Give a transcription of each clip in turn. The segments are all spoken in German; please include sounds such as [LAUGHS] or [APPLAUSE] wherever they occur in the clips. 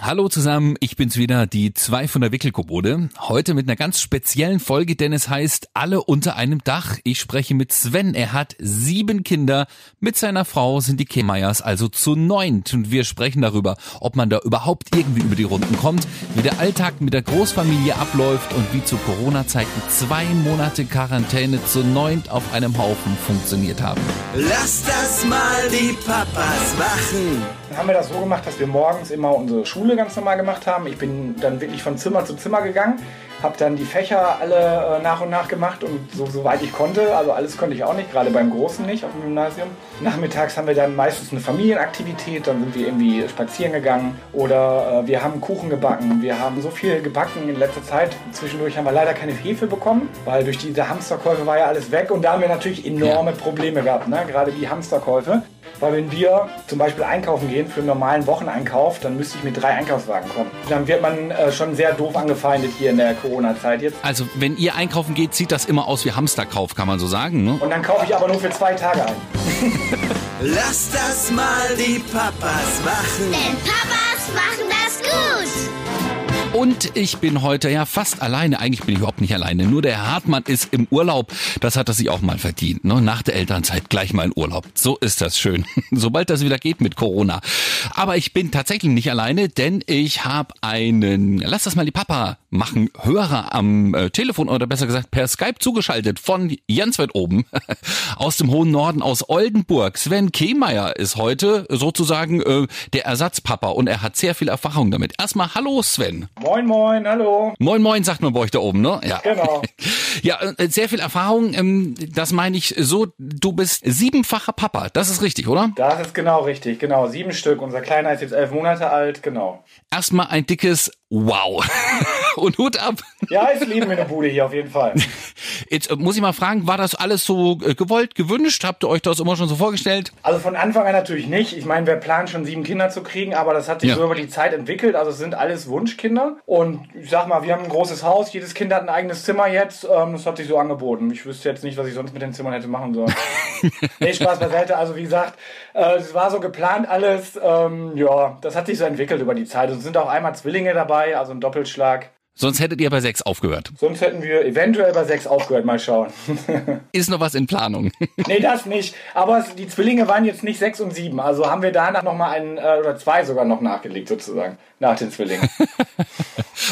Hallo zusammen, ich bin's wieder, die zwei von der Wickelkommode. Heute mit einer ganz speziellen Folge, denn es heißt Alle unter einem Dach. Ich spreche mit Sven. Er hat sieben Kinder. Mit seiner Frau sind die Kemeyers also zu neunt. Und wir sprechen darüber, ob man da überhaupt irgendwie über die Runden kommt, wie der Alltag mit der Großfamilie abläuft und wie zu Corona-Zeiten zwei Monate Quarantäne zu neunt auf einem Haufen funktioniert haben. Lass das mal die Papas machen. Dann haben wir das so gemacht, dass wir morgens immer unsere Schule ganz normal gemacht haben. Ich bin dann wirklich von Zimmer zu Zimmer gegangen, habe dann die Fächer alle äh, nach und nach gemacht und so soweit ich konnte. Also alles konnte ich auch nicht, gerade beim Großen nicht auf dem Gymnasium. Nachmittags haben wir dann meistens eine Familienaktivität, dann sind wir irgendwie spazieren gegangen oder äh, wir haben Kuchen gebacken. Wir haben so viel gebacken in letzter Zeit. Zwischendurch haben wir leider keine Hefe bekommen, weil durch diese Hamsterkäufe war ja alles weg und da haben wir natürlich enorme Probleme gehabt, ne? gerade die Hamsterkäufe. Weil wenn wir zum Beispiel einkaufen gehen für einen normalen Wocheneinkauf, dann müsste ich mit drei Einkaufswagen kommen. Dann wird man äh, schon sehr doof angefeindet hier in der Corona-Zeit jetzt. Also wenn ihr einkaufen geht, sieht das immer aus wie Hamsterkauf, kann man so sagen. Ne? Und dann kaufe ich aber nur für zwei Tage ein. [LAUGHS] Lass das mal die Papas machen. Denn Papas machen das gut. Und ich bin heute ja fast alleine. Eigentlich bin ich überhaupt nicht alleine. Nur der Herr Hartmann ist im Urlaub. Das hat er sich auch mal verdient. Ne? Nach der Elternzeit gleich mal in Urlaub. So ist das schön. [LAUGHS] Sobald das wieder geht mit Corona. Aber ich bin tatsächlich nicht alleine, denn ich habe einen, lass das mal die Papa machen, Hörer am äh, Telefon oder besser gesagt per Skype zugeschaltet von ganz weit oben [LAUGHS] aus dem hohen Norden, aus Oldenburg. Sven Kehmeier ist heute sozusagen äh, der Ersatzpapa und er hat sehr viel Erfahrung damit. Erstmal hallo Sven. Moin, moin, hallo. Moin, moin, sagt man bei euch da oben, ne? Ja. Genau. [LAUGHS] Ja, äh, sehr viel Erfahrung. Ähm, das meine ich so, du bist siebenfacher Papa. Das ist richtig, oder? Das ist genau richtig, genau. Sieben Stück. Unser Kleiner ist jetzt elf Monate alt, genau. Erstmal ein dickes Wow. [LAUGHS] Und Hut ab. Ja, ist Leben in der Bude hier auf jeden Fall. [LAUGHS] Jetzt äh, muss ich mal fragen, war das alles so äh, gewollt, gewünscht? Habt ihr euch das immer schon so vorgestellt? Also von Anfang an natürlich nicht. Ich meine, wir planen schon sieben Kinder zu kriegen, aber das hat sich Ja. so über die Zeit entwickelt. Also es sind alles Wunschkinder. Und ich sag mal, wir haben ein großes Haus. Jedes Kind hat ein eigenes Zimmer jetzt. Ähm, das hat sich so angeboten. Ich wüsste jetzt nicht, was ich sonst mit den Zimmern hätte machen sollen. [LAUGHS] nee, Spaß beiseite. Also wie gesagt, äh, es war so geplant alles. Ähm, ja, das hat sich so entwickelt über die Zeit. Es sind auch einmal Zwillinge dabei, also ein Doppelschlag. Sonst hättet ihr bei sechs aufgehört. Sonst hätten wir eventuell bei sechs aufgehört. Mal schauen. [LAUGHS] Ist noch was in Planung. Nee, das nicht. Aber es, die Zwillinge waren jetzt nicht sechs und sieben. Also haben wir danach nochmal einen, äh, oder zwei sogar noch nachgelegt sozusagen. Nach den Zwillingen. [LAUGHS]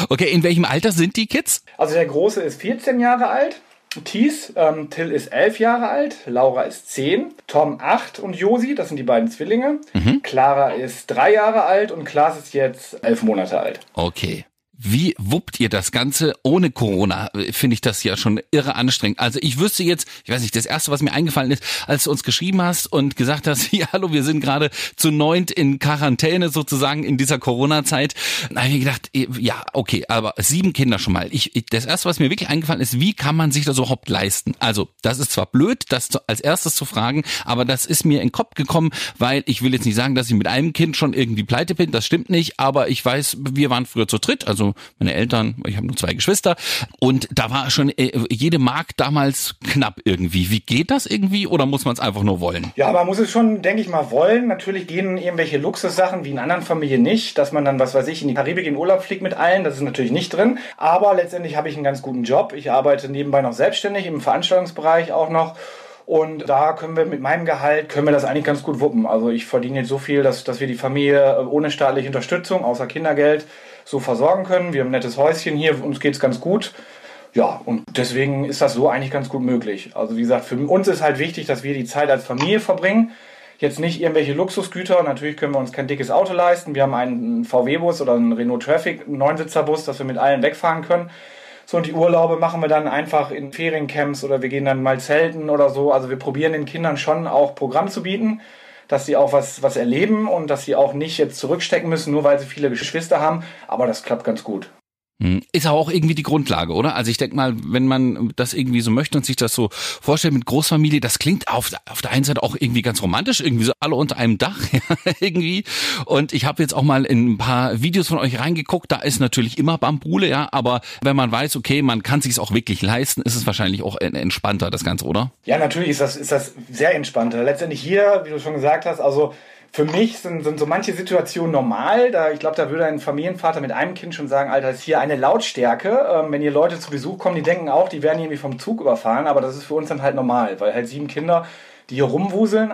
Okay, in welchem Alter sind die Kids? Also der Große ist 14 Jahre alt. Thies, ähm, Till ist 11 Jahre alt, Laura ist 10, Tom 8 und Josi, das sind die beiden Zwillinge. Clara ist 3 Jahre alt und Klaas ist jetzt 11 Monate alt. Okay. Wie wuppt ihr das Ganze ohne Corona? Äh, Finde ich das ja schon irre anstrengend. Also ich wüsste jetzt, ich weiß nicht, das erste, was mir eingefallen ist, als du uns geschrieben hast und gesagt hast, [LAUGHS] ja, hallo, wir sind gerade zu neunt in Quarantäne sozusagen in dieser Corona-Zeit. Habe ich gedacht, eh, ja, okay, aber sieben Kinder schon mal. Ich, das erste, was mir wirklich eingefallen ist, wie kann man sich das überhaupt leisten? Also, das ist zwar blöd, das als erstes zu fragen, aber das ist mir in den Kopf gekommen, weil ich will jetzt nicht sagen, dass ich mit einem Kind schon irgendwie pleite bin, das stimmt nicht, aber ich weiß, wir waren früher zu dritt, also meine Eltern, ich habe nur zwei Geschwister und da war schon äh, jede Mark damals knapp irgendwie. Wie geht das irgendwie oder muss man es einfach nur wollen? Ja, man muss es schon, denke ich mal, wollen. Natürlich gehen irgendwelche Luxussachen wie in anderen Familien nicht, dass man dann, was weiß ich, in die Karibik in Urlaub fliegt mit allen. Das ist natürlich nicht drin. Aber letztendlich habe ich einen ganz guten Job. Ich arbeite nebenbei noch selbstständig im Veranstaltungsbereich auch noch. Und da können wir mit meinem Gehalt, können wir das eigentlich ganz gut wuppen. Also ich verdiene jetzt so viel, dass, dass wir die Familie ohne staatliche Unterstützung, außer Kindergeld, so versorgen können. Wir haben ein nettes Häuschen hier, uns geht's ganz gut. Ja, und deswegen ist das so eigentlich ganz gut möglich. Also wie gesagt, für uns ist halt wichtig, dass wir die Zeit als Familie verbringen. Jetzt nicht irgendwelche Luxusgüter. Natürlich können wir uns kein dickes Auto leisten. Wir haben einen VW-Bus oder einen Renault Traffic, einen Neunsitzerbus, dass wir mit allen wegfahren können. So, und die Urlaube machen wir dann einfach in Feriencamps oder wir gehen dann mal zelten oder so. Also wir probieren den Kindern schon auch Programm zu bieten, dass sie auch was, was erleben und dass sie auch nicht jetzt zurückstecken müssen, nur weil sie viele Geschwister haben. Aber das klappt ganz gut. Hm. Ist aber auch irgendwie die Grundlage, oder? Also ich denke mal, wenn man das irgendwie so möchte und sich das so vorstellt mit Großfamilie, das klingt auf, auf der einen Seite auch irgendwie ganz romantisch, irgendwie so alle unter einem Dach [LAUGHS] ja, irgendwie. Und ich habe jetzt auch mal in ein paar Videos von euch reingeguckt, da ist natürlich immer Bambule, ja, aber wenn man weiß, okay, man kann sich auch wirklich leisten, ist es wahrscheinlich auch en- entspannter, das Ganze, oder? Ja, natürlich ist das, ist das sehr entspannter. Letztendlich hier, wie du schon gesagt hast, also für mich sind, sind so manche Situationen normal. Da, ich glaube, da würde ein Familienvater mit einem Kind schon sagen, Alter, ist hier eine Lautstärke. Ähm, wenn hier Leute zu Besuch kommen, die denken auch, die werden irgendwie vom Zug überfahren, aber das ist für uns dann halt normal, weil halt sieben Kinder, die hier rumwuseln,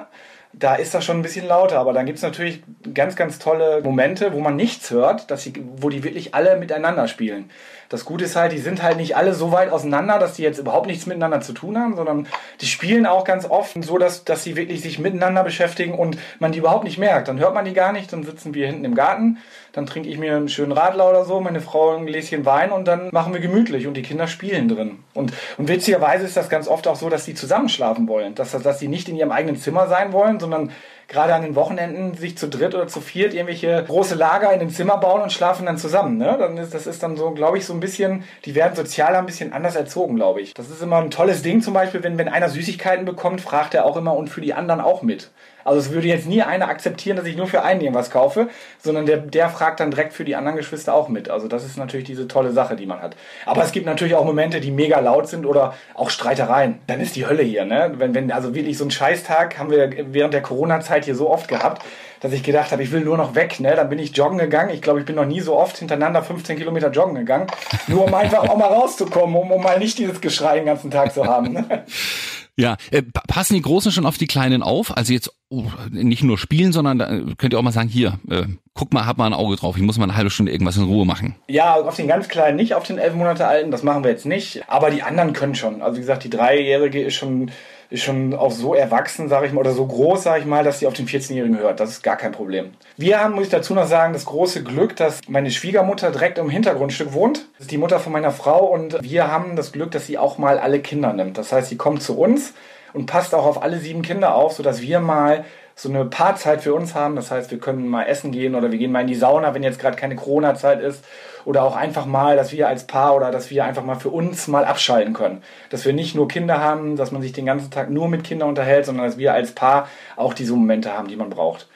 da ist das schon ein bisschen lauter, aber dann gibt es natürlich ganz, ganz tolle Momente, wo man nichts hört, dass sie, wo die wirklich alle miteinander spielen. Das Gute ist halt, die sind halt nicht alle so weit auseinander, dass die jetzt überhaupt nichts miteinander zu tun haben, sondern die spielen auch ganz oft so, dass, dass sie wirklich sich miteinander beschäftigen und man die überhaupt nicht merkt. Dann hört man die gar nicht, dann sitzen wir hinten im Garten, dann trinke ich mir einen schönen Radler oder so, meine Frau ein Gläschen Wein und dann machen wir gemütlich und die Kinder spielen drin. Und, und witzigerweise ist das ganz oft auch so, dass die zusammenschlafen wollen, dass, dass die nicht in ihrem eigenen Zimmer sein wollen, sondern gerade an den Wochenenden sich zu dritt oder zu viert irgendwelche große Lager in den Zimmer bauen und schlafen dann zusammen. Ne? Dann ist, das ist dann so, glaube ich, so ein bisschen, die werden sozial ein bisschen anders erzogen, glaube ich. Das ist immer ein tolles Ding zum Beispiel, wenn, wenn einer Süßigkeiten bekommt, fragt er auch immer und für die anderen auch mit. Also es würde jetzt nie einer akzeptieren, dass ich nur für einen irgendwas kaufe, sondern der, der fragt dann direkt für die anderen Geschwister auch mit. Also das ist natürlich diese tolle Sache, die man hat. Aber es gibt natürlich auch Momente, die mega laut sind oder auch Streitereien. Dann ist die Hölle hier, ne? Wenn, wenn, also wirklich so ein Scheißtag haben wir während der Corona-Zeit hier so oft gehabt, dass ich gedacht habe, ich will nur noch weg, ne? Dann bin ich joggen gegangen. Ich glaube, ich bin noch nie so oft hintereinander 15 Kilometer joggen gegangen. Nur um einfach auch mal rauszukommen, um, um mal nicht dieses Geschrei den ganzen Tag zu haben. Ne? [LAUGHS] Ja, äh, passen die Großen schon auf die Kleinen auf? Also jetzt oh, nicht nur spielen, sondern da könnt ihr auch mal sagen, hier, äh, guck mal, hab mal ein Auge drauf, ich muss mal eine halbe Stunde irgendwas in Ruhe machen. Ja, auf den ganz Kleinen nicht, auf den elf Monate Alten, das machen wir jetzt nicht. Aber die anderen können schon. Also wie gesagt, die Dreijährige ist schon ist schon auch so erwachsen, sage ich mal, oder so groß, sage ich mal, dass sie auf den 14-Jährigen hört. Das ist gar kein Problem. Wir haben, muss ich dazu noch sagen, das große Glück, dass meine Schwiegermutter direkt im Hintergrundstück wohnt. Das ist die Mutter von meiner Frau und wir haben das Glück, dass sie auch mal alle Kinder nimmt. Das heißt, sie kommt zu uns und passt auch auf alle sieben Kinder auf, sodass wir mal so eine Paarzeit für uns haben. Das heißt, wir können mal essen gehen oder wir gehen mal in die Sauna, wenn jetzt gerade keine Corona-Zeit ist. Oder auch einfach mal, dass wir als Paar oder dass wir einfach mal für uns mal abschalten können. Dass wir nicht nur Kinder haben, dass man sich den ganzen Tag nur mit Kindern unterhält, sondern dass wir als Paar auch diese Momente haben, die man braucht.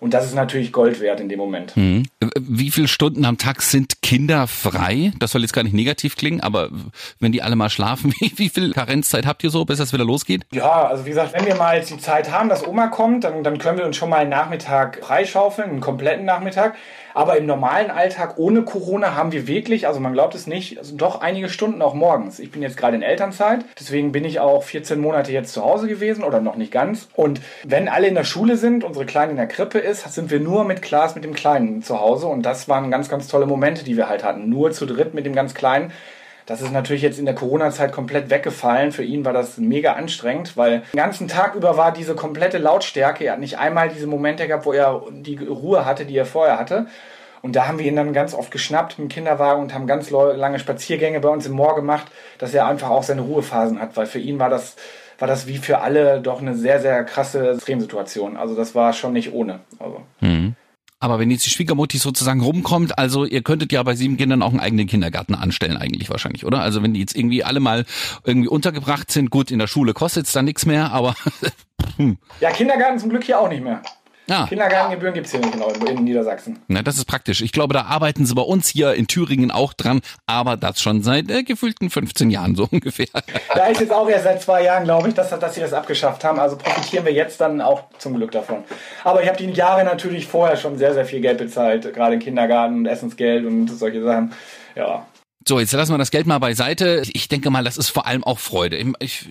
Und das ist natürlich Gold wert in dem Moment. Mhm. Wie viele Stunden am Tag sind Kinder frei? Das soll jetzt gar nicht negativ klingen, aber wenn die alle mal schlafen, [LAUGHS] wie, wie viel Karenzzeit habt ihr so, bis das wieder losgeht? Ja, also wie gesagt, wenn wir mal die Zeit haben, dass Oma kommt, dann, dann können wir uns schon mal einen Nachmittag freischaufeln, einen kompletten Nachmittag. Aber im normalen Alltag ohne Corona haben wir wirklich, also man glaubt es nicht, also doch einige Stunden auch morgens. Ich bin jetzt gerade in Elternzeit, deswegen bin ich auch 14 Monate jetzt zu Hause gewesen oder noch nicht ganz. Und wenn alle in der Schule sind, unsere Kleine in der Krippe ist, sind wir nur mit Klaas, mit dem Kleinen zu Hause. Und das waren ganz, ganz tolle Momente, die wir halt hatten. Nur zu dritt mit dem ganz Kleinen. Das ist natürlich jetzt in der Corona-Zeit komplett weggefallen. Für ihn war das mega anstrengend, weil den ganzen Tag über war diese komplette Lautstärke. Er hat nicht einmal diese Momente gehabt, wo er die Ruhe hatte, die er vorher hatte. Und da haben wir ihn dann ganz oft geschnappt mit dem Kinderwagen und haben ganz lange Spaziergänge bei uns im Moor gemacht, dass er einfach auch seine Ruhephasen hat, weil für ihn war das, war das wie für alle doch eine sehr, sehr krasse Extremsituation. Also das war schon nicht ohne. Also. Mhm. Aber wenn jetzt die Schwiegermutti sozusagen rumkommt, also ihr könntet ja bei sieben Kindern auch einen eigenen Kindergarten anstellen eigentlich wahrscheinlich, oder? Also wenn die jetzt irgendwie alle mal irgendwie untergebracht sind, gut, in der Schule kostet es dann nichts mehr, aber... [LAUGHS] Ja, Kindergarten zum Glück hier auch nicht mehr. Ja. Kindergartengebühren gibt es hier nicht genau in Niedersachsen. Na, das ist praktisch. Ich glaube, da arbeiten sie bei uns hier in Thüringen auch dran, aber das schon seit äh, gefühlten 15 Jahren so [LAUGHS] ungefähr. Da ist jetzt auch erst seit zwei Jahren, glaube ich, dass, dass sie das abgeschafft haben. Also profitieren wir jetzt dann auch zum Glück davon. Aber ich habe die Jahre natürlich vorher schon sehr, sehr viel Geld bezahlt, gerade Kindergarten und Essensgeld und solche Sachen. Ja, so, jetzt lassen wir das Geld mal beiseite. Ich denke mal, das ist vor allem auch Freude. Ich, ich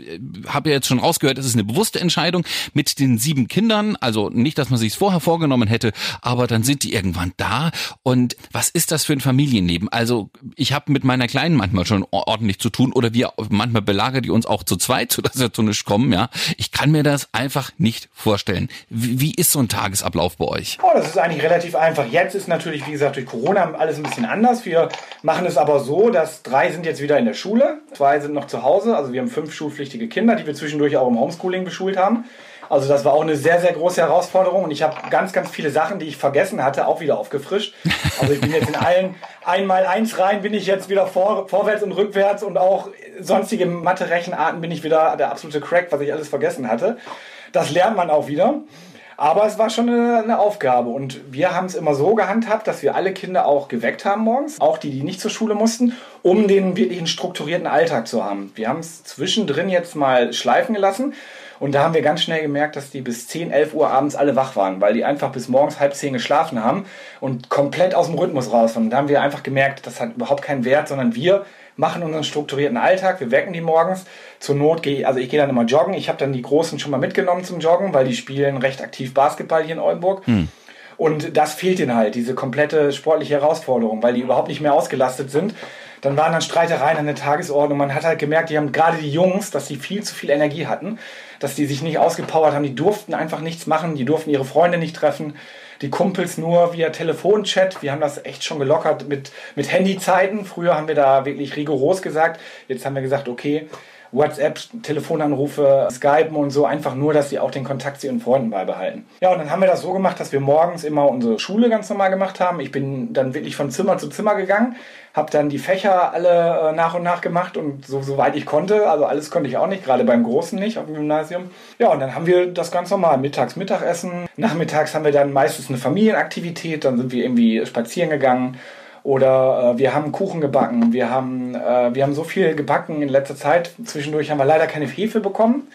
habe ja jetzt schon rausgehört, es ist eine bewusste Entscheidung mit den sieben Kindern. Also nicht, dass man sich es vorher vorgenommen hätte, aber dann sind die irgendwann da. Und was ist das für ein Familienleben? Also ich habe mit meiner Kleinen manchmal schon ordentlich zu tun oder wir manchmal belagern die uns auch zu zweit, [LAUGHS] sodass wir zu nichts kommen. Ja, ich kann mir das einfach nicht vorstellen. Wie, wie ist so ein Tagesablauf bei euch? Oh, das ist eigentlich relativ einfach. Jetzt ist natürlich, wie gesagt, durch Corona alles ein bisschen anders. Wir machen es aber so, dass drei sind jetzt wieder in der Schule, zwei sind noch zu Hause. Also wir haben fünf schulpflichtige Kinder, die wir zwischendurch auch im Homeschooling beschult haben. Also das war auch eine sehr, sehr große Herausforderung und ich habe ganz, ganz viele Sachen, die ich vergessen hatte, auch wieder aufgefrischt. Also ich bin jetzt in allen einmal eins rein, bin ich jetzt wieder vor, vorwärts und rückwärts und auch sonstige Mathe-Rechenarten bin ich wieder der absolute Crack, was ich alles vergessen hatte. Das lernt man auch wieder. Aber es war schon eine, eine Aufgabe und wir haben es immer so gehandhabt, dass wir alle Kinder auch geweckt haben morgens, auch die, die nicht zur Schule mussten, um den wirklichen strukturierten Alltag zu haben. Wir haben es zwischendrin jetzt mal schleifen gelassen, Und da haben wir ganz schnell gemerkt, dass die bis 10, 11 Uhr abends alle wach waren, weil die einfach bis morgens halb zehn geschlafen haben und komplett aus dem Rhythmus raus waren. Und da haben wir einfach gemerkt, das hat überhaupt keinen Wert, sondern wir machen unseren strukturierten Alltag, wir wecken die morgens. Zur Not gehe also ich gehe dann immer joggen. Ich habe dann die Großen schon mal mitgenommen zum Joggen, weil die spielen recht aktiv Basketball hier in Oldenburg. Hm. Und das fehlt ihnen halt, diese komplette sportliche Herausforderung, weil die überhaupt nicht mehr ausgelastet sind. Dann waren dann Streitereien an der Tagesordnung. Man hat halt gemerkt, die haben gerade die Jungs, dass sie viel zu viel Energie hatten, dass die sich nicht ausgepowert haben. Die durften einfach nichts machen, die durften ihre Freunde nicht treffen die Kumpels nur via Telefonchat. Wir haben das echt schon gelockert mit, mit Handyzeiten. Früher haben wir da wirklich rigoros gesagt. Jetzt haben wir gesagt, okay, WhatsApp, Telefonanrufe, Skypen und so, einfach nur, dass sie auch den Kontakt zu ihren Freunden beibehalten. Ja, und dann haben wir das so gemacht, dass wir morgens immer unsere Schule ganz normal gemacht haben. Ich bin dann wirklich von Zimmer zu Zimmer gegangen, habe dann die Fächer alle äh, nach und nach gemacht und so soweit ich konnte, also alles konnte ich auch nicht, gerade beim Großen nicht auf dem Gymnasium. Ja, und dann haben wir das ganz normal, mittags Mittagessen, nachmittags haben wir dann meistens eine Familienaktivität, dann sind wir irgendwie spazieren gegangen oder äh, wir haben Kuchen gebacken. Wir haben, äh, wir haben so viel gebacken in letzter Zeit. Zwischendurch haben wir leider keine Hefe bekommen,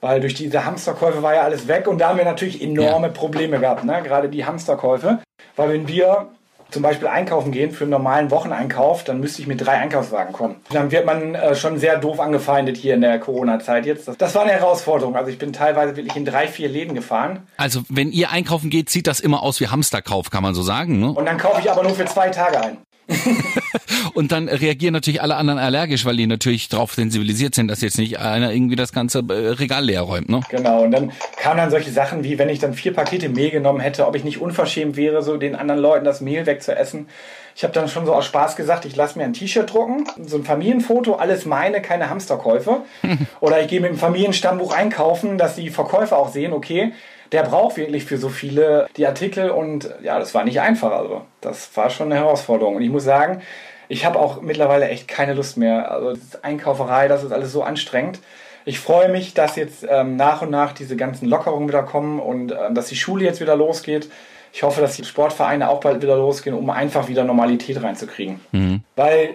weil durch diese Hamsterkäufe war ja alles weg. Und da haben wir natürlich enorme ja. Probleme gehabt, ne? gerade die Hamsterkäufe. Weil wenn wir zum Beispiel einkaufen gehen für einen normalen Wocheneinkauf, dann müsste ich mit drei Einkaufswagen kommen. Dann wird man äh, schon sehr doof angefeindet hier in der Corona-Zeit jetzt. Das, das, war eine Herausforderung. Also ich bin teilweise wirklich in drei, vier Läden gefahren. Also wenn ihr einkaufen geht, sieht das immer aus wie Hamsterkauf, kann man so sagen. Ne? Und dann kaufe ich aber nur für zwei Tage ein. [LAUGHS] und dann reagieren natürlich alle anderen allergisch, weil die natürlich darauf sensibilisiert sind, dass jetzt nicht einer irgendwie das ganze äh, Regal leer räumt. Ne? Genau, und dann kamen dann solche Sachen wie, wenn ich dann vier Pakete Mehl genommen hätte, ob ich nicht unverschämt wäre, so den anderen Leuten das Mehl wegzuessen. Ich habe dann schon so aus Spaß gesagt, ich lasse mir ein T-Shirt drucken, so ein Familienfoto, alles meine, keine Hamsterkäufe. [LAUGHS] Oder ich gehe mit dem Familienstammbuch einkaufen, dass die Verkäufer auch sehen, okay, der braucht wirklich für so viele die Artikel und ja, das war nicht einfach. Also das war schon eine Herausforderung. Und ich muss sagen, ich habe auch mittlerweile echt keine Lust mehr. Also Einkauferei, das ist alles so anstrengend. Ich freue mich, dass jetzt ähm, nach und nach diese ganzen Lockerungen wieder kommen und äh, dass die Schule jetzt wieder losgeht ich hoffe, dass die Sportvereine auch bald wieder losgehen, um einfach wieder Normalität reinzukriegen. Mhm. Weil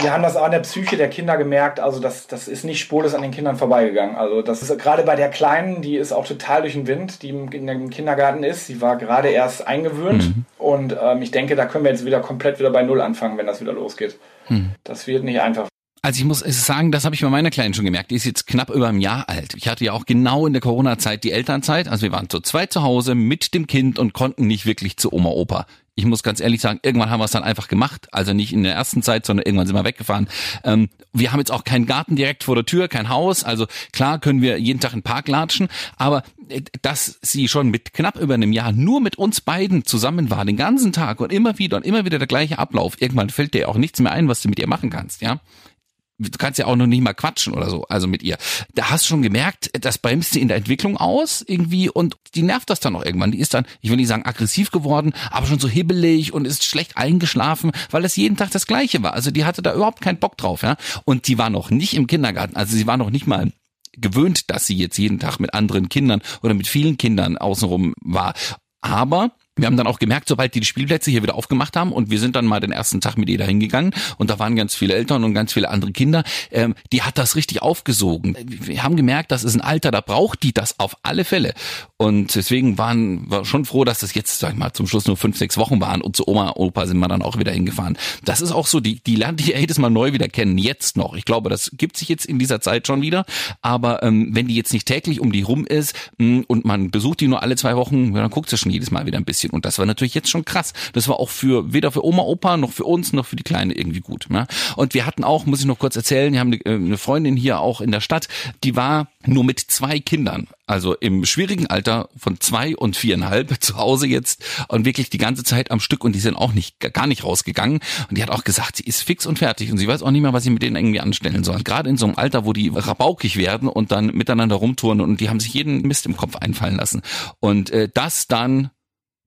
wir haben das auch an der Psyche der Kinder gemerkt, also das, das ist nicht spurlos an den Kindern vorbeigegangen. Also das ist gerade bei der Kleinen, die ist auch total durch den Wind, die im, im Kindergarten ist. Sie war gerade erst eingewöhnt mhm. und ähm, ich denke, da können wir jetzt wieder komplett wieder bei Null anfangen, wenn das wieder losgeht. Mhm. Das wird nicht einfach. Also ich muss sagen, das habe ich bei meiner Kleinen schon gemerkt. Die ist jetzt knapp über ein Jahr alt. Ich hatte ja auch genau in der Corona-Zeit die Elternzeit. Also wir waren zu zweit zu Hause mit dem Kind und konnten nicht wirklich zu Oma, Opa. Ich muss ganz ehrlich sagen, irgendwann haben wir es dann einfach gemacht. Also nicht in der ersten Zeit, sondern irgendwann sind wir weggefahren. Ähm, wir haben jetzt auch keinen Garten direkt vor der Tür, kein Haus. Also klar können wir jeden Tag in den Park latschen. Aber äh, dass sie schon mit knapp über einem Jahr nur mit uns beiden zusammen war, den ganzen Tag und immer wieder und immer wieder der gleiche Ablauf. Irgendwann fällt dir auch nichts mehr ein, was du mit ihr machen kannst, ja du kannst ja auch noch nicht mal quatschen oder so, also mit ihr. Da hast du schon gemerkt, das bremst sie in der Entwicklung aus irgendwie und die nervt das dann noch irgendwann. Die ist dann, ich will nicht sagen aggressiv geworden, aber schon so hibbelig und ist schlecht eingeschlafen, weil das jeden Tag das Gleiche war. Also die hatte da überhaupt keinen Bock drauf, ja. Und die war noch nicht im Kindergarten, also sie war noch nicht mal gewöhnt, dass sie jetzt jeden Tag mit anderen Kindern oder mit vielen Kindern außenrum war. Aber wir haben dann auch gemerkt, sobald die die Spielplätze hier wieder aufgemacht haben und wir sind dann mal den ersten Tag mit ihr da hingegangen und da waren ganz viele Eltern und ganz viele andere Kinder, ähm, die hat das richtig aufgesogen. Wir haben gemerkt, das ist ein Alter, da braucht die das auf alle Fälle. Und deswegen waren wir schon froh, dass das jetzt, sag ich mal, zum Schluss nur fünf, sechs Wochen waren und zu Oma, Opa sind wir dann auch wieder hingefahren. Das ist auch so, die, die lernt die jedes Mal neu wieder kennen, jetzt noch. Ich glaube, das gibt sich jetzt in dieser Zeit schon wieder. Aber ähm, wenn die jetzt nicht täglich um die rum ist mh, mm, und man besucht die nur alle zwei Wochen, dann guckt sie schon jedes Mal wieder ein bisschen bisschen. Und das war natürlich jetzt schon krass. Das war auch für weder für Oma, Opa noch für uns noch für die Kleine irgendwie gut. Ne? Und wir hatten auch, muss ich noch kurz erzählen, wir haben eine, äh, Freundin hier auch in der Stadt, die war nur mit zwei Kindern, also im schwierigen Alter von zwei und viereinhalb [LAUGHS] zu Hause jetzt und wirklich die ganze Zeit am Stück und die sind auch nicht gar nicht rausgegangen und die hat auch gesagt, sie ist fix und fertig und sie weiß auch nicht mehr, was sie mit denen irgendwie anstellen soll. Gerade in so einem Alter, wo die rabaukig werden und dann miteinander rumtouren und die haben sich jeden Mist im Kopf einfallen lassen und äh, das dann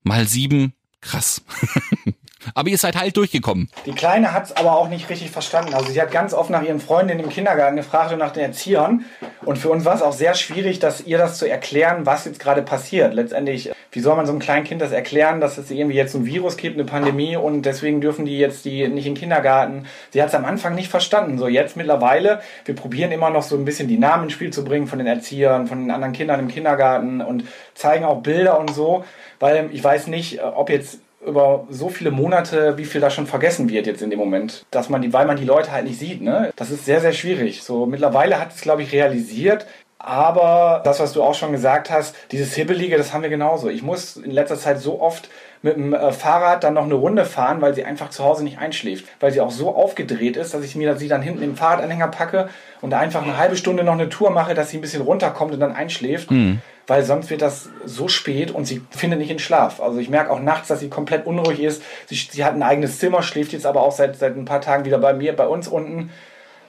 mal sieben, krass. [LAUGHS] Aber ihr seid halt durchgekommen. Die Kleine hat es aber auch nicht richtig verstanden. Also sie hat ganz oft nach ihren Freundinnen im Kindergarten gefragt und nach den Erziehern. Und für uns war es auch sehr schwierig, dass ihr das zu erklären, was jetzt gerade passiert. Letztendlich, wie soll man so einem kleinen Kind das erklären, dass es irgendwie jetzt ein Virus gibt, eine Pandemie und deswegen dürfen die jetzt die nicht in den Kindergarten. Sie hat es am Anfang nicht verstanden. So jetzt mittlerweile, wir probieren immer noch so ein bisschen die Namen ins Spiel zu bringen von den Erziehern, von den anderen Kindern im Kindergarten und zeigen auch Bilder und so, weil ich weiß nicht, ob jetzt über so viele Monate, wie viel da schon vergessen wird jetzt in dem Moment, dass man die, weil man die Leute halt nicht sieht, ne? Das ist sehr, sehr schwierig. So mittlerweile hat es, glaube ich, realisiert. Aber das, was du auch schon gesagt hast, dieses Hibbelige, das haben wir genauso. Ich muss in letzter Zeit so oft mit dem äh, Fahrrad dann noch eine Runde fahren, weil sie einfach zu Hause nicht einschläft. Weil sie auch so aufgedreht ist, dass ich mir sie dann hinten im Fahrradanhänger packe und einfach eine halbe Stunde noch eine Tour mache, dass sie ein bisschen runterkommt und dann einschläft. Mhm weil sonst wird das so spät und sie findet nicht in Schlaf. Also ich merke auch nachts, dass sie komplett unruhig ist. Sie, sie hat ein eigenes Zimmer, schläft jetzt aber auch seit, seit ein paar Tagen wieder bei mir, bei uns unten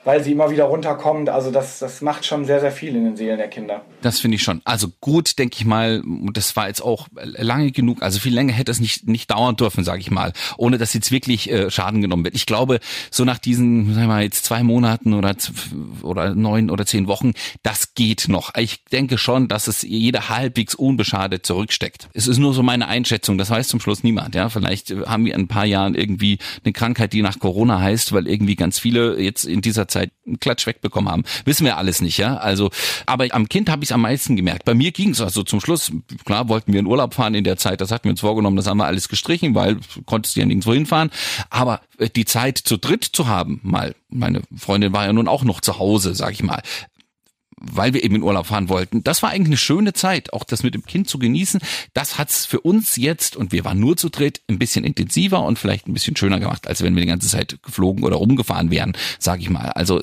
weil sie immer wieder runterkommt. Also das, das macht schon sehr, sehr viel in den Seelen der Kinder. Das finde ich schon. Also gut, denke ich mal, das war jetzt auch lange genug. Also viel länger hätte es nicht, nicht dauern dürfen, sage ich mal, ohne dass jetzt wirklich äh, Schaden genommen wird. Ich glaube, so nach diesen, sagen wir mal, jetzt zwei Monaten oder, oder neun oder zehn Wochen, das geht noch. Ich denke schon, dass es jeder halbwegs unbeschadet zurücksteckt. Es ist nur so meine Einschätzung. Das weiß zum Schluss niemand. Ja, vielleicht haben wir in ein paar Jahren irgendwie eine Krankheit, die nach Corona heißt, weil irgendwie ganz viele jetzt in dieser Zeit einen Klatsch wegbekommen haben. Wissen wir alles nicht, ja. Also, aber am Kind habe ich es am meisten gemerkt. Bei mir ging es also zum Schluss, klar, wollten wir in Urlaub fahren in der Zeit, das hatten wir uns vorgenommen, das haben wir alles gestrichen, weil konntest du ja nirgendwo hinfahren. Aber äh, die Zeit zu dritt zu haben, mal, meine Freundin war ja nun auch noch zu Hause, sag ich mal, weil wir eben in Urlaub fahren wollten. Das war eigentlich eine schöne Zeit, auch das mit dem Kind zu genießen. Das hat's für uns jetzt, und wir waren nur zu dritt, ein bisschen intensiver und vielleicht ein bisschen schöner gemacht, als wenn wir die ganze Zeit geflogen oder rumgefahren wären, sage ich mal. Also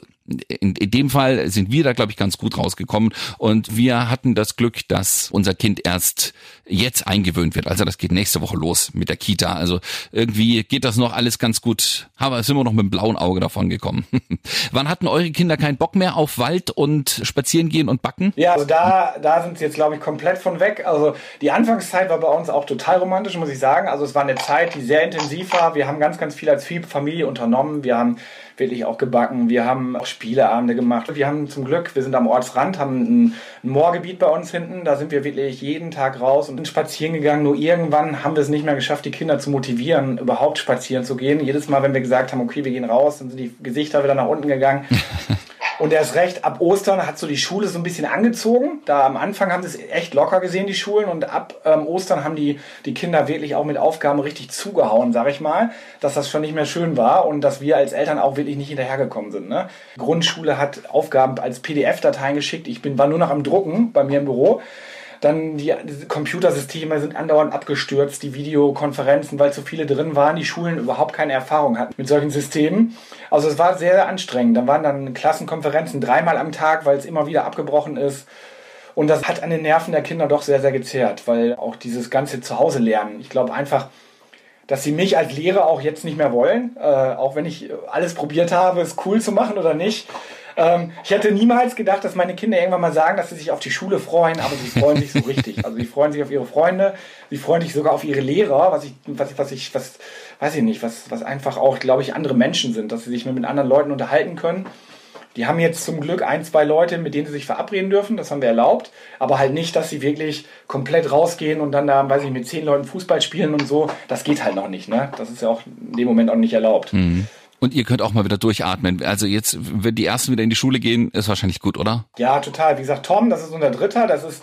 in, in dem Fall sind wir da, glaube ich, ganz gut rausgekommen. Und wir hatten das Glück, dass unser Kind erst jetzt eingewöhnt wird. Also das geht nächste Woche los mit der Kita. Also irgendwie geht das noch alles ganz gut. Aber sind wir noch mit dem blauen Auge davon gekommen. [LAUGHS] Wann hatten eure Kinder keinen Bock mehr auf Wald und spazieren gehen und backen? Ja, also da, da sind sie jetzt, glaube ich, komplett von weg. Also die Anfangszeit war bei uns auch total romantisch, muss ich sagen. Also es war eine Zeit, die sehr intensiv war. Wir haben ganz, ganz viel als Familie unternommen. Wir haben wirklich auch gebacken. Wir haben auch Spieleabende gemacht. Wir haben zum Glück, wir sind am Ortsrand, haben ein, ein Moorgebiet bei uns hinten. Da sind wir wirklich jeden Tag raus und sind spazieren gegangen. Nur irgendwann haben wir es nicht mehr geschafft, die Kinder zu motivieren, überhaupt spazieren zu gehen. Jedes Mal, wenn wir gesagt haben, okay, wir gehen raus, dann sind die Gesichter wieder nach unten gegangen. [LAUGHS] Und erst recht, ab Ostern hat so die Schule so ein bisschen angezogen. Da am Anfang haben sie es echt locker gesehen, die Schulen. Und ab ähm, Ostern haben die, die Kinder wirklich auch mit Aufgaben richtig zugehauen, sag ich mal. Dass das schon nicht mehr schön war und dass wir als Eltern auch wirklich nicht hinterhergekommen sind. Ne? Grundschule hat Aufgaben als PDF-Dateien geschickt. Ich bin, war nur noch am Drucken bei mir im Büro. Dann die, Computersysteme sind andauernd abgestürzt, die Videokonferenzen, weil zu viele drin waren, die Schulen überhaupt keine Erfahrung hatten mit solchen Systemen. Also es war sehr, anstrengend. Dann waren dann Klassenkonferenzen dreimal am Tag, weil es immer wieder abgebrochen ist. Und das hat an den Nerven der Kinder doch sehr, sehr gezehrt, weil auch dieses ganze Zuhause lernen. Ich glaube einfach, dass sie mich als Lehrer auch jetzt nicht mehr wollen, äh, auch wenn ich alles probiert habe, es cool zu machen oder nicht. Ähm, ich hätte niemals gedacht, dass meine Kinder irgendwann mal sagen, dass sie sich auf die Schule freuen, aber sie freuen sich so richtig. Also sie freuen sich auf ihre Freunde, sie freuen sich sogar auf ihre Lehrer, was ich, was was ich, was, weiß ich nicht, was, was einfach auch, glaube ich, andere Menschen sind, dass sie sich mit anderen Leuten unterhalten können. Die haben jetzt zum Glück ein, zwei Leute, mit denen sie sich verabreden dürfen, das haben wir erlaubt, aber halt nicht, dass sie wirklich komplett rausgehen und dann da, weiß ich, mit zehn Leuten Fußball spielen und so. Das geht halt noch nicht, ne? Das ist ja auch in dem Moment auch nicht erlaubt. Mhm. Und ihr könnt auch mal wieder durchatmen. Also jetzt, wenn die ersten wieder in die Schule gehen, ist wahrscheinlich gut, oder? Ja, total. Wie gesagt, Tom, das ist unser Dritter, das ist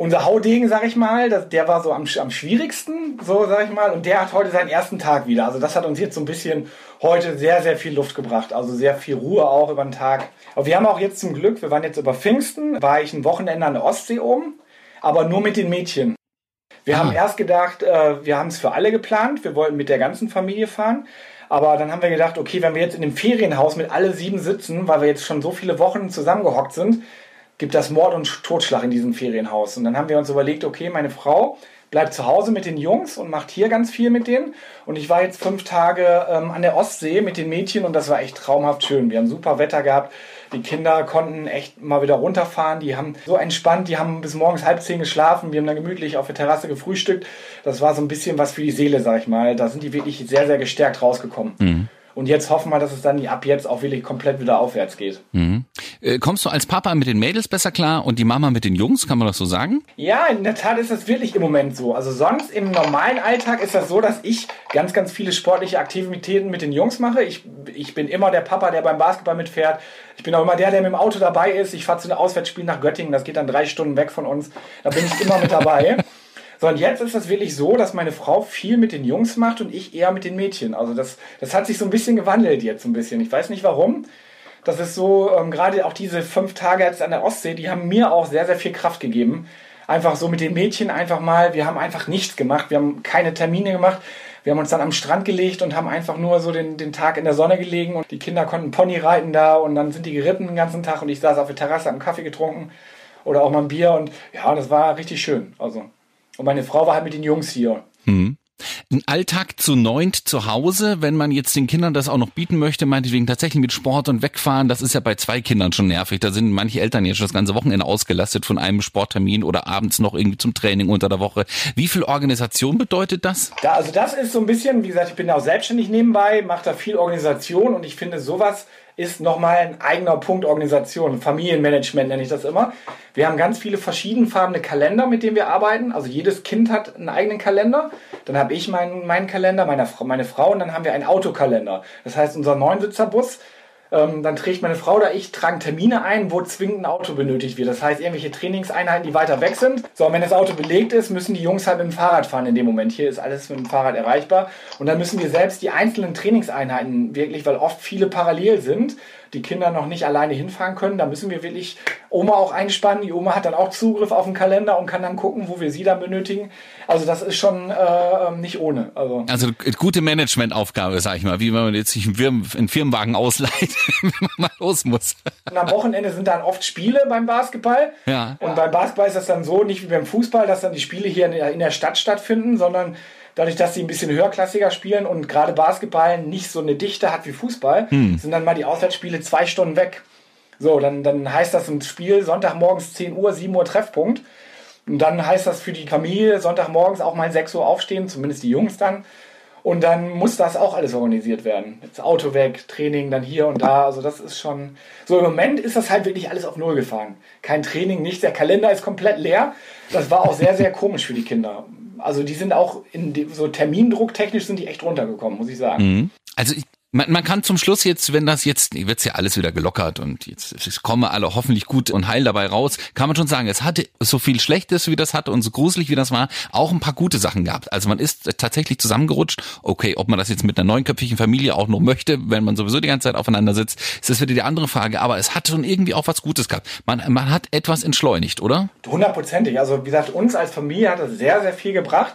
unser Haudegen, sag ich mal, das, der war so am, am schwierigsten, so sag ich mal, und der hat heute seinen ersten Tag wieder. Also das hat uns jetzt so ein bisschen heute sehr, sehr viel Luft gebracht. Also sehr viel Ruhe auch über den Tag. Aber wir haben auch jetzt zum Glück, wir waren jetzt über Pfingsten, war ich ein Wochenende an der Ostsee oben, aber nur mit den Mädchen. Wir ah. haben erst gedacht, äh, wir haben es für alle geplant, wir wollten mit der ganzen Familie fahren. Aber dann haben wir gedacht, okay, wenn wir jetzt in dem Ferienhaus mit alle sieben sitzen, weil wir jetzt schon so viele Wochen zusammengehockt sind, gibt das Mord und Totschlag in diesem Ferienhaus. Und dann haben wir uns überlegt, okay, meine Frau bleibt zu Hause mit den Jungs und macht hier ganz viel mit denen. Und ich war jetzt fünf Tage ähm, an der Ostsee mit den Mädchen und das war echt traumhaft schön. Wir haben super Wetter gehabt. Die Kinder konnten echt mal wieder runterfahren. Die haben so entspannt, die haben bis morgens halb zehn geschlafen. Wir haben dann gemütlich auf der Terrasse gefrühstückt. Das war so ein bisschen was für die Seele, sag ich mal. Da sind die wirklich sehr, sehr gestärkt rausgekommen. Mhm. Und jetzt hoffen wir, dass es dann ab jetzt auch wirklich komplett wieder aufwärts geht. Mhm. Äh, kommst du als Papa mit den Mädels besser klar und die Mama mit den Jungs, kann man das so sagen? Ja, in der Tat ist das wirklich im Moment so. Also sonst im normalen Alltag ist das so, dass ich ganz, ganz viele sportliche Aktivitäten mit den Jungs mache. Ich, ich bin immer der Papa, der beim Basketball mitfährt. Ich bin auch immer der, der mit dem Auto dabei ist. Ich fahre zu einem Auswärtsspiel nach Göttingen, das geht dann drei Stunden weg von uns. Da bin ich immer mit dabei. [LAUGHS] Sondern jetzt ist das wirklich so, dass meine Frau viel mit den Jungs macht und ich eher mit den Mädchen. Also das, das hat sich so ein bisschen gewandelt jetzt ein bisschen. Ich weiß nicht warum. Das ist so, ähm, gerade auch diese fünf Tage jetzt an der Ostsee, die haben mir auch sehr, sehr viel Kraft gegeben. Einfach so mit den Mädchen einfach mal, wir haben einfach nichts gemacht, wir haben keine Termine gemacht. Wir haben uns dann am Strand gelegt und haben einfach nur so den, den Tag in der Sonne gelegen und die Kinder konnten Pony reiten da und dann sind die geritten den ganzen Tag und ich saß auf der Terrasse, am Kaffee getrunken oder auch mal ein Bier und ja, das war richtig schön. Also und meine Frau war halt mit den Jungs hier. Hm. Ein Alltag zu neunt zu Hause, wenn man jetzt den Kindern das auch noch bieten möchte, meinetwegen tatsächlich mit Sport und wegfahren, das ist ja bei zwei Kindern schon nervig. Da sind manche Eltern jetzt schon das ganze Wochenende ausgelastet von einem Sporttermin oder abends noch irgendwie zum Training unter der Woche. Wie viel Organisation bedeutet das? Ja, also das ist so ein bisschen, wie gesagt, ich bin ja auch selbstständig nebenbei, mache da viel Organisation und ich finde sowas ist nochmal ein eigener Punkt Organisation. Familienmanagement nenne ich das immer. Wir haben ganz viele verschiedenfarbene Kalender, mit denen wir arbeiten. Also jedes Kind hat einen eigenen Kalender. Dann habe ich meinen, meinen Kalender, meine, meine Frau und dann haben wir einen Autokalender. Das heißt, unser Neunsitzerbus ähm, dann trägt meine Frau oder ich tragen Termine ein, wo zwingend ein Auto benötigt wird. Das heißt, irgendwelche Trainingseinheiten, die weiter weg sind. So, und wenn das Auto belegt ist, müssen die Jungs halt mit dem Fahrrad fahren in dem Moment. Hier ist alles mit dem Fahrrad erreichbar. Und dann müssen wir selbst die einzelnen Trainingseinheiten wirklich, weil oft viele parallel sind, die Kinder noch nicht alleine hinfahren können. Da müssen wir wirklich Oma auch einspannen. Die Oma hat dann auch Zugriff auf den Kalender und kann dann gucken, wo wir sie dann benötigen. Also das ist schon äh, nicht ohne. Also, also gute Managementaufgabe, sag ich mal, wie wenn man jetzt sich einen, Firmen, einen Firmenwagen ausleiht, [LAUGHS] wenn man mal los muss. Und am Wochenende sind dann oft Spiele beim Basketball. Ja. Und beim Basketball ist das dann so, nicht wie beim Fußball, dass dann die Spiele hier in der Stadt stattfinden, sondern dadurch, dass sie ein bisschen höherklassiger spielen und gerade Basketball nicht so eine Dichte hat wie Fußball, hm. sind dann mal die Auswärtsspiele zwei Stunden weg. So, dann, dann heißt das ein Spiel Sonntagmorgens 10 Uhr, 7 Uhr Treffpunkt. Und dann heißt das für die Familie Sonntagmorgens auch mal 6 Uhr aufstehen, zumindest die Jungs dann. Und dann muss das auch alles organisiert werden. Jetzt Auto weg, Training dann hier und da. Also das ist schon. So im Moment ist das halt wirklich alles auf Null gefahren. Kein Training, nichts. Der Kalender ist komplett leer. Das war auch sehr, sehr komisch für die Kinder also die sind auch in dem, so Termindruck technisch sind die echt runtergekommen, muss ich sagen. Mhm. Also ich, man, man kann zum Schluss jetzt, wenn das jetzt, wird's ja alles wieder gelockert und jetzt es kommen alle hoffentlich gut und heil dabei raus, kann man schon sagen, es hatte so viel Schlechtes, wie das hatte und so gruselig, wie das war, auch ein paar gute Sachen gehabt. Also man ist tatsächlich zusammengerutscht. Okay, ob man das jetzt mit einer neunköpfigen Familie auch noch möchte, wenn man sowieso die ganze Zeit aufeinander sitzt, ist das wieder die andere Frage. Aber es hat schon irgendwie auch was Gutes gehabt. Man, man hat etwas entschleunigt, oder? Hundertprozentig. Also wie gesagt, uns als Familie hat das sehr, sehr viel gebracht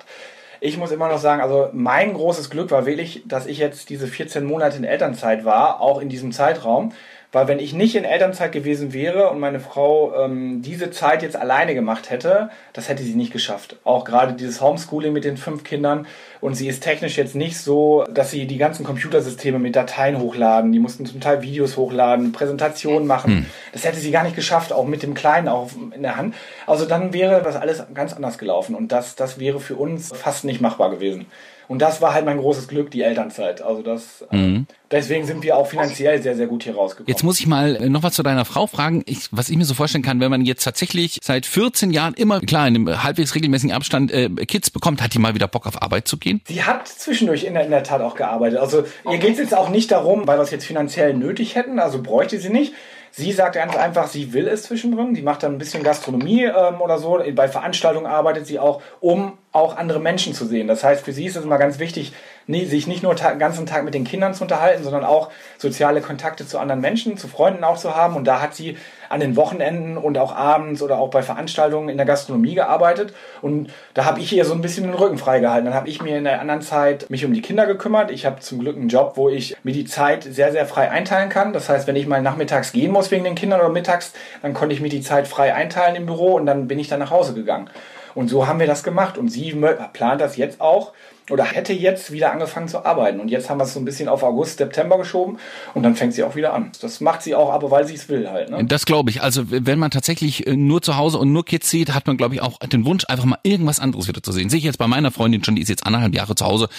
ich muss immer noch sagen, also mein großes Glück war wirklich, dass ich jetzt diese 14 Monate in Elternzeit war, auch in diesem Zeitraum. Weil wenn ich nicht in Elternzeit gewesen wäre und meine Frau ähm, diese Zeit jetzt alleine gemacht hätte, das hätte sie nicht geschafft. Auch gerade dieses Homeschooling mit den fünf Kindern. Und sie ist technisch jetzt nicht so, dass sie die ganzen Computersysteme mit Dateien hochladen. Die mussten zum Teil Videos hochladen, Präsentationen machen. Hm. Das hätte sie gar nicht geschafft, auch mit dem Kleinen auch in der Hand. Also dann wäre das alles ganz anders gelaufen. Und das, das wäre für uns fast nicht machbar gewesen. Und das war halt mein großes Glück, die Elternzeit. Also das, mhm. deswegen sind wir auch finanziell sehr, sehr gut hier rausgekommen. Jetzt muss ich mal äh, noch was zu deiner Frau fragen. Ich, was ich mir so vorstellen kann, wenn man jetzt tatsächlich seit 14 Jahren immer, klar, in einem halbwegs regelmäßigen Abstand äh, Kids bekommt, hat die mal wieder Bock auf Arbeit zu gehen? Sie hat zwischendurch in der, in der Tat auch gearbeitet. Also ihr geht es jetzt auch nicht darum, weil wir es jetzt finanziell nötig hätten, also bräuchte sie nicht. Sie sagt ganz einfach, sie will es zwischendrin. Sie macht dann ein bisschen Gastronomie ähm, oder so. Bei Veranstaltungen arbeitet sie auch, um auch andere Menschen zu sehen. Das heißt, für sie ist es immer ganz wichtig, sich nicht nur den ganzen Tag mit den Kindern zu unterhalten, sondern auch soziale Kontakte zu anderen Menschen, zu Freunden auch zu haben. Und da hat sie an den Wochenenden und auch abends oder auch bei Veranstaltungen in der Gastronomie gearbeitet. Und da habe ich ihr so ein bisschen den Rücken freigehalten. Dann habe ich mir in der anderen Zeit mich um die Kinder gekümmert. Ich habe zum Glück einen Job, wo ich mir die Zeit sehr, sehr frei einteilen kann. Das heißt, wenn ich mal nachmittags gehen muss wegen den Kindern oder mittags, dann konnte ich mir die Zeit frei einteilen im Büro und dann bin ich dann nach Hause gegangen. Und so haben wir das gemacht. Und sie plant das jetzt auch oder hätte jetzt wieder angefangen zu arbeiten. Und jetzt haben wir es so ein bisschen auf August, September geschoben und dann fängt sie auch wieder an. Das macht sie auch, aber weil sie es will halt. Ne? Das glaube ich. Also wenn man tatsächlich äh, nur zu Hause und nur Kids sieht, hat man, glaube ich, auch den Wunsch, einfach mal irgendwas anderes wieder zu sehen. Sehe ich jetzt bei meiner Freundin schon, die ist jetzt anderthalb Jahre zu Hause.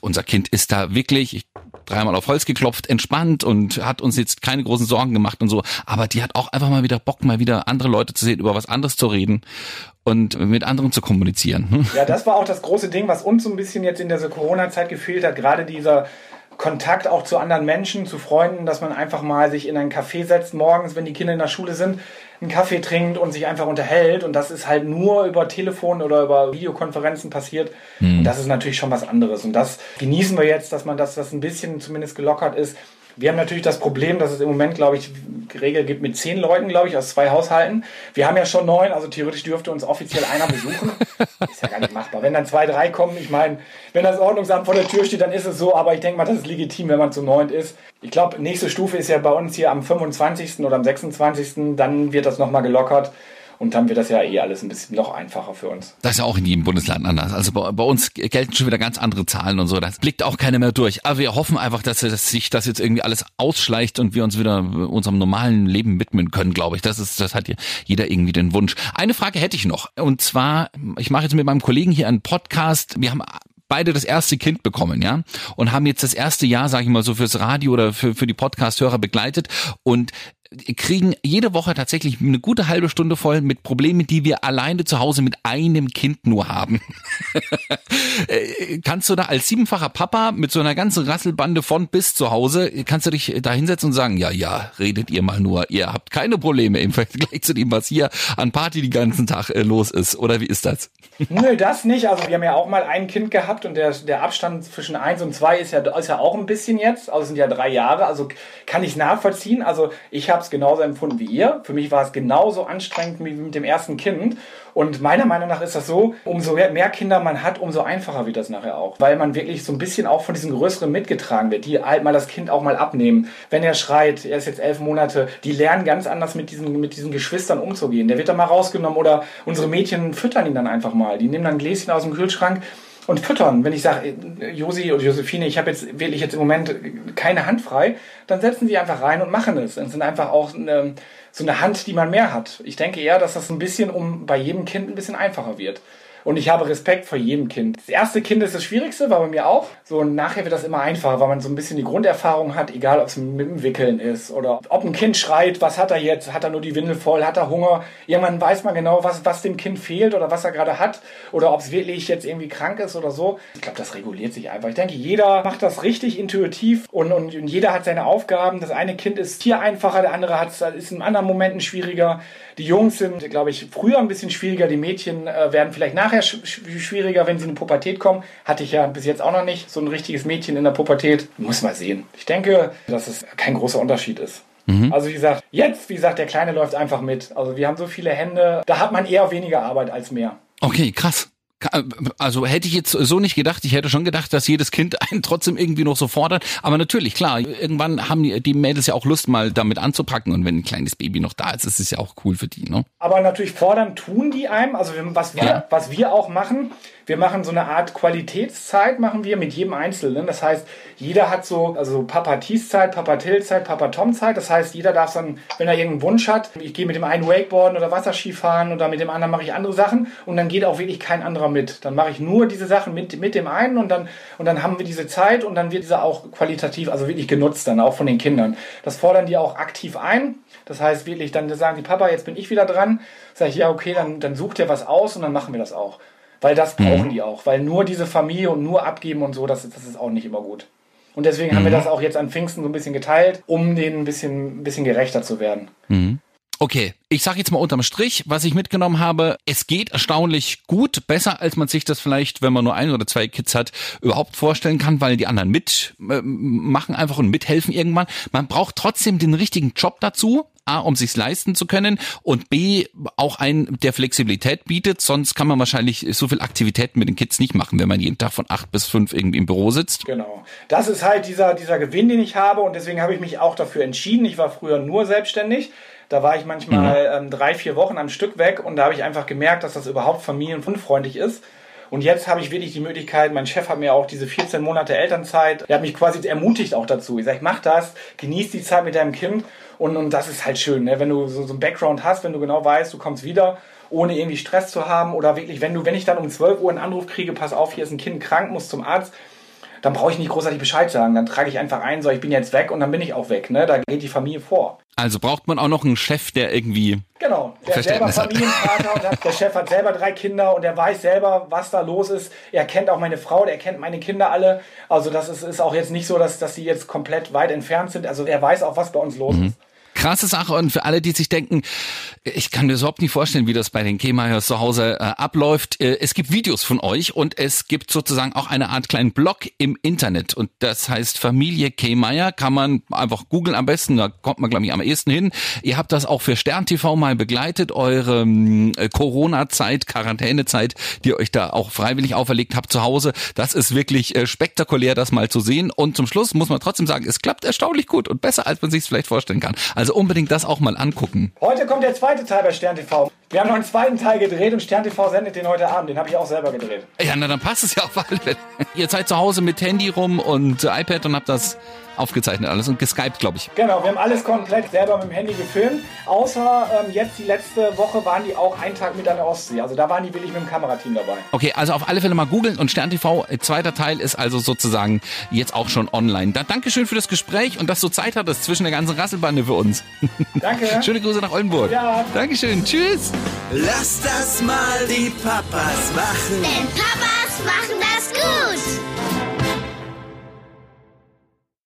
Unser Kind ist da wirklich, ich dreimal auf Holz geklopft, entspannt und hat uns jetzt keine großen Sorgen gemacht und so. Aber die hat auch einfach mal wieder Bock, mal wieder andere Leute zu sehen, über was anderes zu reden und mit anderen zu kommunizieren. Ja, das war auch das große Ding, was uns so ein bisschen jetzt in dieser Corona-Zeit gefehlt hat. Gerade dieser Kontakt auch zu anderen Menschen, zu Freunden, dass man einfach mal sich in ein Café setzt morgens, wenn die Kinder in der Schule sind, einen Kaffee trinkt und sich einfach unterhält. Und das ist halt nur über Telefon oder über Videokonferenzen passiert. Mhm. Und das ist natürlich schon was anderes. Und das genießen wir jetzt, dass man das, das ein bisschen zumindest gelockert ist. Wir haben natürlich das Problem, dass es im Moment, glaube ich, Regel gibt mit zehn Leuten, glaube ich, aus zwei Haushalten. Wir haben ja schon neun, also theoretisch dürfte uns offiziell einer besuchen. [LAUGHS] ist ja gar nicht machbar. Wenn dann zwei, drei kommen, ich meine, wenn das Ordnungsamt vor der Tür steht, dann ist es so, aber ich denke mal, das ist legitim, wenn man zu neunt ist. Ich glaube, nächste Stufe ist ja bei uns hier am 25. oder am 26. Dann wird das nochmal gelockert. Und dann wird das ja eh alles ein bisschen noch einfacher für uns. Das ist ja auch in jedem Bundesland anders. Also bei, bei uns gelten schon wieder ganz andere Zahlen und so. Das blickt auch keiner mehr durch. Aber wir hoffen einfach, dass, dass sich das jetzt irgendwie alles ausschleicht und wir uns wieder unserem normalen Leben widmen können, glaube ich. Das ist, das hat jeder irgendwie den Wunsch. Eine Frage hätte ich noch. Und zwar, ich mache jetzt mit meinem Kollegen hier einen Podcast. Wir haben beide das erste Kind bekommen, ja, und haben jetzt das erste Jahr, sage ich mal so, fürs Radio oder für, für die Podcast-Hörer begleitet. Und kriegen jede Woche tatsächlich eine gute halbe Stunde voll mit Problemen, die wir alleine zu Hause mit einem Kind nur haben. [LAUGHS] Äh, kannst du da als siebenfacher Papa mit so einer ganzen Rasselbande von bis zu Hause, kannst du dich da hinsetzen und sagen, ja, ja, redet ihr mal nur, ihr habt keine Probleme im Vergleich zu dem, was hier an Party den ganzen Tag äh, los ist, oder wie ist das? Nö, das nicht. Also wir haben ja auch mal ein Kind gehabt und der, der Abstand zwischen eins und zwei ist ja, ist ja auch ein bisschen jetzt, also sind ja drei Jahre, also kann ich nachvollziehen. Also ich habe es genauso empfunden wie ihr. Für mich war es genauso anstrengend wie mit dem ersten Kind. Und meiner Meinung nach ist das so, umso mehr Kinder man hat, umso einfacher wird das nachher auch. Weil man wirklich so ein bisschen auch von diesen Größeren mitgetragen wird, die halt mal das Kind auch mal abnehmen. Wenn er schreit, er ist jetzt elf Monate, die lernen ganz anders mit diesen, mit diesen Geschwistern umzugehen. Der wird dann mal rausgenommen oder unsere Mädchen füttern ihn dann einfach mal. Die nehmen dann ein Gläschen aus dem Kühlschrank und füttern. Wenn ich sage, Josi oder Josephine, ich habe jetzt wirklich jetzt im Moment keine Hand frei, dann setzen sie einfach rein und machen es. Es sind einfach auch eine, so eine Hand, die man mehr hat. Ich denke eher, dass das ein bisschen um bei jedem Kind ein bisschen einfacher wird. Und ich habe Respekt vor jedem Kind. Das erste Kind ist das Schwierigste, war bei mir auch. So, und nachher wird das immer einfacher, weil man so ein bisschen die Grunderfahrung hat, egal ob es mit dem Wickeln ist oder ob ein Kind schreit, was hat er jetzt? Hat er nur die Windel voll? Hat er Hunger? Irgendwann weiß man genau, was, was dem Kind fehlt oder was er gerade hat oder ob es wirklich jetzt irgendwie krank ist oder so. Ich glaube, das reguliert sich einfach. Ich denke, jeder macht das richtig intuitiv und, und, und jeder hat seine Aufgaben. Das eine Kind ist hier einfacher, der andere hat, ist in anderen Momenten schwieriger. Die Jungs sind, glaube ich, früher ein bisschen schwieriger. Die Mädchen äh, werden vielleicht nachher sch schwieriger, wenn sie in die Pubertät kommen. Hatte ich ja bis jetzt auch noch nicht. So ein richtiges Mädchen in der Pubertät. Muss mal sehen. Ich denke, dass es kein großer Unterschied ist. Mhm. Also wie gesagt, jetzt, wie gesagt, der Kleine läuft einfach mit. Also wir haben so viele Hände, da hat man eher weniger Arbeit als mehr. Okay, krass. Also hätte ich jetzt so nicht gedacht. Ich hätte schon gedacht, dass jedes Kind [LAUGHS] einen trotzdem irgendwie noch so fordert. Aber natürlich, klar, irgendwann haben die, die Mädels ja auch Lust, mal damit anzupacken. Und wenn ein kleines Baby noch da ist, ist es ja auch cool für die, ne? Aber natürlich fordern tun die einem. Also was wir, ja. was wir auch machen, wir machen so eine Art Qualitätszeit, machen wir mit jedem Einzelnen. Das heißt, jeder hat so, also Papa Thies Zeit, Papa Till Zeit, Papa Tom Zeit. Das heißt, jeder darf dann, wenn er irgendeinen Wunsch hat, ich gehe mit dem einen Wakeboarden oder Wasserski fahren oder mit dem anderen mache ich andere Sachen und dann geht auch wirklich kein anderer mit. Dann mache ich nur diese Sachen mit, mit dem einen und dann, und dann haben wir diese Zeit und dann wird diese auch qualitativ, also wirklich genutzt dann auch von den Kindern. Das fordern die auch aktiv ein. Das heißt wirklich, dann sagen die Papa, jetzt bin ich wieder dran. Sag ich, ja, okay, dann, dann sucht ihr was aus und dann machen wir das auch. Weil das brauchen mhm. die auch. Weil nur diese Familie und nur abgeben und so, das, das ist auch nicht immer gut. Und deswegen mhm. haben wir mhm. das auch jetzt an Pfingsten so ein bisschen geteilt, um denen ein bisschen, ein bisschen gerechter zu werden. Mhm. Okay, ich sage jetzt mal unterm Strich, was ich mitgenommen habe, es geht erstaunlich gut, besser als man sich das vielleicht, wenn man nur ein oder zwei Kids hat, überhaupt vorstellen kann, weil die anderen mitmachen äh, einfach und mithelfen irgendwann. Man braucht trotzdem den richtigen Job dazu, A, um sich's leisten zu können und B, auch ein, der Flexibilität bietet. Sonst kann man wahrscheinlich so viel Aktivitäten mit den Kids nicht machen, wenn man jeden Tag von acht bis fünf irgendwie im Büro sitzt. Genau. Das ist halt dieser, dieser Gewinn, den ich habe und deswegen habe ich mich auch dafür entschieden. Ich war früher nur selbstständig. Da war ich manchmal ähm, drei, vier Wochen am Stück weg und da habe ich einfach gemerkt, dass das überhaupt familienunfreundlich ist. Und jetzt habe ich wirklich die Möglichkeit, mein Chef hat mir auch diese 14 Monate Elternzeit, der hat mich quasi ermutigt auch dazu. Ich sage, mach das, genieß die Zeit mit deinem Kind und, und das ist halt schön, ne? wenn du so, so einen Background hast, wenn du genau weißt, du kommst wieder, ohne irgendwie Stress zu haben oder wirklich, wenn du, wenn ich dann um 12 Uhr einen Anruf kriege, pass auf, hier ist ein Kind krank, muss zum Arzt, dann brauche ich nicht großartig Bescheid sagen. Dann trage ich einfach ein, so ich bin jetzt weg und dann bin ich auch weg. Ne? Da geht die Familie vor. Also braucht man auch noch einen Chef, der irgendwie Genau, der selber. [LAUGHS] Familienvater und hat, der Chef hat selber drei Kinder und der weiß selber, was da los ist. Er kennt auch meine Frau, der kennt meine Kinder alle. Also das ist, ist auch jetzt nicht so, dass, dass sie jetzt komplett weit entfernt sind. Also er weiß auch, was bei uns los ist. Krasse Sache und für alle, die sich denken, ich kann mir überhaupt nicht vorstellen, wie das bei den Kemeyers zu Hause äh, abläuft. Äh, es gibt Videos von euch und es gibt sozusagen auch eine Art kleinen Blog im Internet und das heißt Familie Kemeyer, kann man einfach googeln am besten, da kommt man glaube ich am ehesten hin. Ihr habt das auch für Stern TV mal begleitet, eure ähm, äh, Corona-Zeit, Quarantänezeit, die ihr euch da auch freiwillig auferlegt habt zu Hause. Das ist wirklich äh, spektakulär, das mal zu sehen und zum Schluss muss man trotzdem sagen, es klappt erstaunlich gut und besser, als man sich vielleicht vorstellen kann. Also unbedingt das auch mal angucken. Heute kommt der zweite Teil bei Stern TV. Wir haben noch einen zweiten Teil gedreht und Stern TV sendet den heute Abend. Den habe ich auch selber gedreht. Ja, na dann passt es ja auf alle Fälle. Ihr seid zu Hause mit Handy rum und iPad und habt das aufgezeichnet alles und geskypt, glaube ich. Genau, wir haben alles komplett selber mit dem Handy gefilmt. Außer ähm, jetzt die letzte Woche waren die auch einen Tag mit an der Ostsee. Also da waren die wirklich mit dem Kamerateam dabei. Okay, also auf alle Fälle mal googeln und Stern TV, äh, zweiter Teil ist also sozusagen jetzt auch schon online. Da, Dankeschön für das Gespräch und dass du Zeit hattest zwischen der ganzen Rasselbande für uns. [LAUGHS] Danke. Schöne Grüße nach Oldenburg. Ja. Dankeschön, tschüss. Lass das mal die Papas machen. Denn Papas machen das gut.